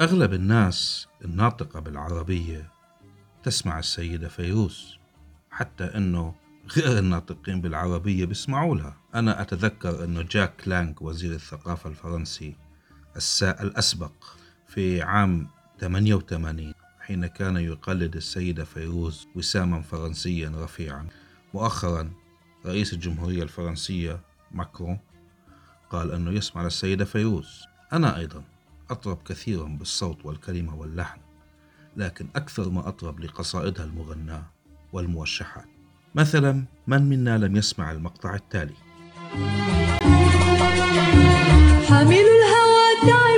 أغلب الناس الناطقة بالعربية تسمع السيدة فيروز حتى أنه غير الناطقين بالعربية بيسمعوا لها. أنا أتذكر أنه جاك لانج وزير الثقافة الفرنسي الأسبق في عام 88 حين كان يقلد السيدة فيروز وساما فرنسيا رفيعا. مؤخرا رئيس الجمهورية الفرنسية ماكرون قال أنه يسمع للسيدة فيروز. أنا أيضا. أطرب كثيرا بالصوت والكلمة واللحن لكن أكثر ما أطرب لقصائدها المغناة والموشحات. مثلا من منا لم يسمع المقطع التالي؟ حامل الهوى تعب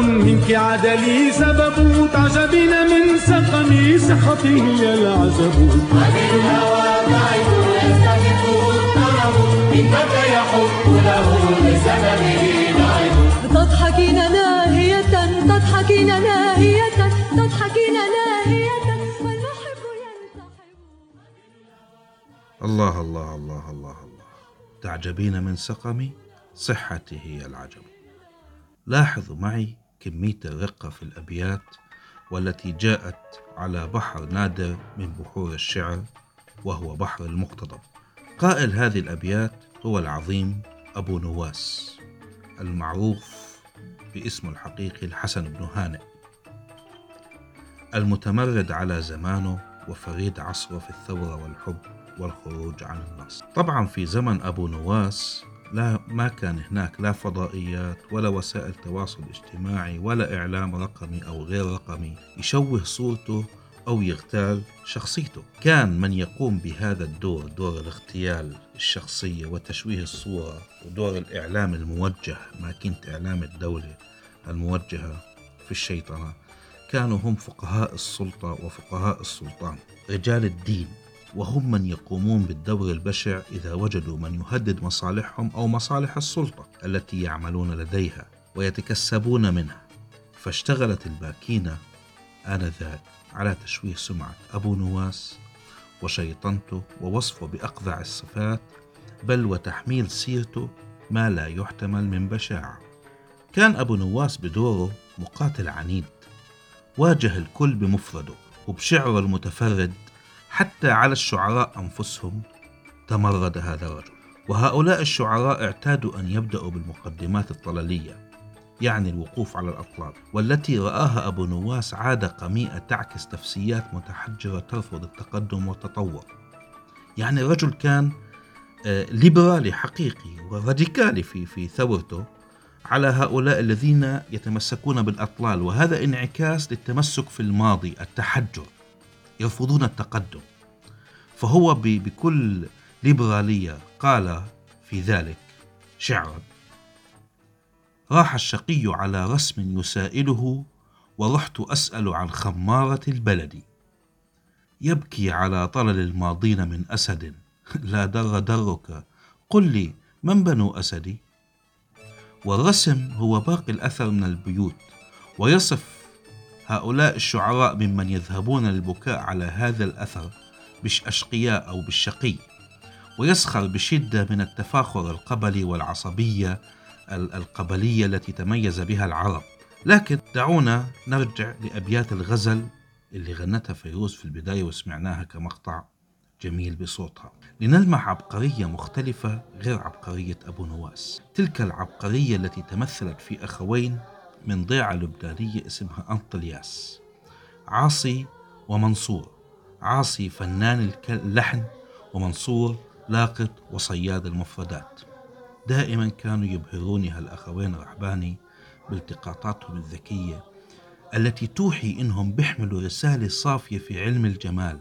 منك عاد لي سبب تعجبين من سقمي صحتي هي العجب. حامل الهوى تضحكين ناهية تضحكين ناهية تضحكين ناهية والمحب يلتحب الله الله الله الله الله. تعجبين من سقمي صحتي هي العجب. لاحظوا معي كمية الرقة في الأبيات والتي جاءت على بحر نادر من بحور الشعر وهو بحر المقتضب قائل هذه الأبيات هو العظيم أبو نواس المعروف باسمه الحقيقي الحسن بن هانئ المتمرد على زمانه وفريد عصره في الثورة والحب والخروج عن النص. طبعا في زمن أبو نواس لا ما كان هناك لا فضائيات ولا وسائل تواصل اجتماعي ولا إعلام رقمي أو غير رقمي يشوه صورته أو يغتال شخصيته. كان من يقوم بهذا الدور دور الاغتيال الشخصية وتشويه الصورة ودور الإعلام الموجه ما كنت إعلام الدولة الموجهة في الشيطنة. كانوا هم فقهاء السلطة وفقهاء السلطان رجال الدين. وهم من يقومون بالدور البشع إذا وجدوا من يهدد مصالحهم أو مصالح السلطة التي يعملون لديها ويتكسبون منها. فاشتغلت الباكينة آنذاك على تشويه سمعة أبو نواس وشيطنته ووصفه بأقذع الصفات بل وتحميل سيرته ما لا يحتمل من بشاعة. كان أبو نواس بدوره مقاتل عنيد واجه الكل بمفرده وبشعره المتفرد حتى على الشعراء أنفسهم تمرد هذا الرجل. وهؤلاء الشعراء اعتادوا أن يبدأوا بالمقدمات الطللية يعني الوقوف على الأطلال والتي رآها أبو نواس عادة قميئة تعكس نفسيات متحجرة ترفض التقدم والتطور. يعني الرجل كان آه، ليبرالي حقيقي وراديكالي في في ثورته على هؤلاء الذين يتمسكون بالأطلال وهذا انعكاس للتمسك في الماضي التحجر. يرفضون التقدم. فهو بكل ليبرالية قال في ذلك شعرا راح الشقي على رسم يسائله ورحت أسأل عن خمارة البلد. يبكي على طلل الماضين من أسد. لا در درك. قل لي من بنو أسدي والرسم هو باقي الأثر من البيوت ويصف هؤلاء الشعراء ممن يذهبون للبكاء على هذا الأثر بالأشقياء أو بالشقي ويسخر بشدة من التفاخر القبلي والعصبية القبلية التي تميز بها العرب. لكن دعونا نرجع لأبيات الغزل اللي غنتها فيروز في البداية وسمعناها كمقطع جميل بصوتها. لنلمح عبقرية مختلفة غير عبقرية أبو نواس. تلك العبقرية التي تمثلت في أخوين من ضيعة لبنانية اسمها أنطلياس. عاصي ومنصور. عاصي فنان اللحن ومنصور لاقط وصياد المفردات. دائما كانوا يبهروني هالأخوين رحباني بالتقاطاتهم الذكية التي توحي إنهم بيحملوا رسالة صافية في علم الجمال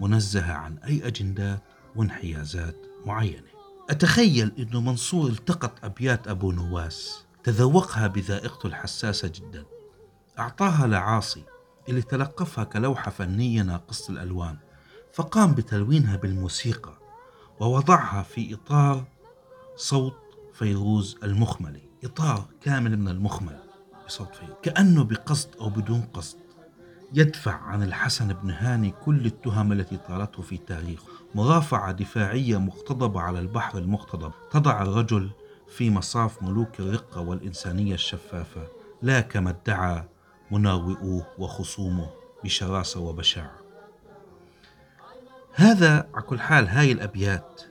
منزهة عن أي أجندات وانحيازات معينة. أتخيل أنه منصور التقط أبيات أبو نواس. تذوقها بذائقته الحساسة جدا. أعطاها لعاصي اللي تلقفها كلوحة فنية ناقصة الألوان فقام بتلوينها بالموسيقى ووضعها في إطار صوت فيروز المخملي. إطار كامل من المخمل بصوت فيروز. كأنه بقصد أو بدون قصد يدفع عن الحسن بن هاني كل التهم التي طالته في تاريخه. مرافعة دفاعية مقتضبة على البحر المقتضب تضع الرجل في مصاف ملوك الرقة والإنسانية الشفافة لا كما ادعى مناوئوه وخصومه بشراسة وبشاعة. هذا على كل حال هاي الأبيات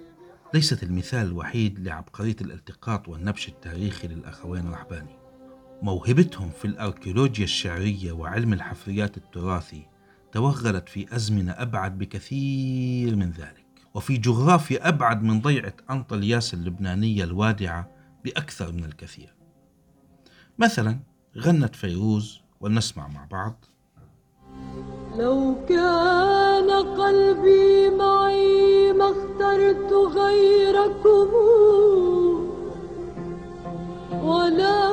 ليست المثال الوحيد لعبقرية الالتقاط والنبش التاريخي للأخوين الرحباني موهبتهم في الأركيولوجيا الشعرية وعلم الحفريات التراثي توغلت في أزمنة أبعد بكثير من ذلك. وفي جغرافيا أبعد من ضيعة أنطلياس اللبنانية الوادعة بأكثر من الكثير. مثلا غنت فيروز ولنسمع مع بعض. لو كان قلبي معي ما اخترت غيركم ولا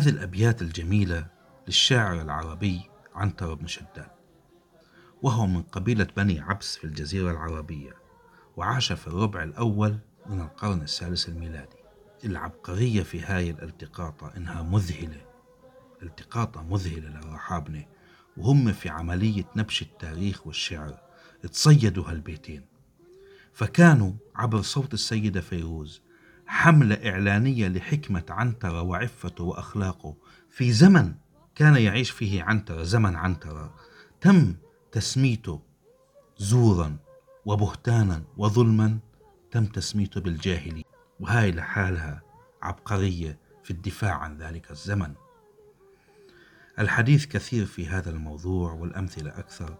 هذه الأبيات الجميلة للشاعر العربي عنتر بن شداد وهو من قبيلة بني عبس في الجزيرة العربية وعاش في الربع الأول من القرن الثالث الميلادي. العبقرية في هاي الالتقاطة إنها مذهلة التقاطة مذهلة للرحابنة وهم في عملية نبش التاريخ والشعر تصيدوا هالبيتين فكانوا عبر صوت السيدة فيروز حملة إعلانية لحكمة عنترة وعفته وأخلاقه في زمن كان يعيش فيه عنترة زمن عنترة. تم تسميته زورا وبهتانا وظلما. تم تسميته بالجاهلي وهاي لحالها عبقرية في الدفاع عن ذلك الزمن. الحديث كثير في هذا الموضوع والأمثلة أكثر.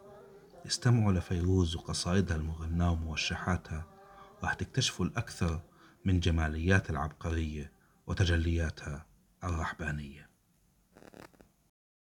استمعوا لفيروز وقصائدها المغناة وموشحاتها راح تكتشفوا الأكثر من جماليات العبقرية وتجلياتها الرحبانيه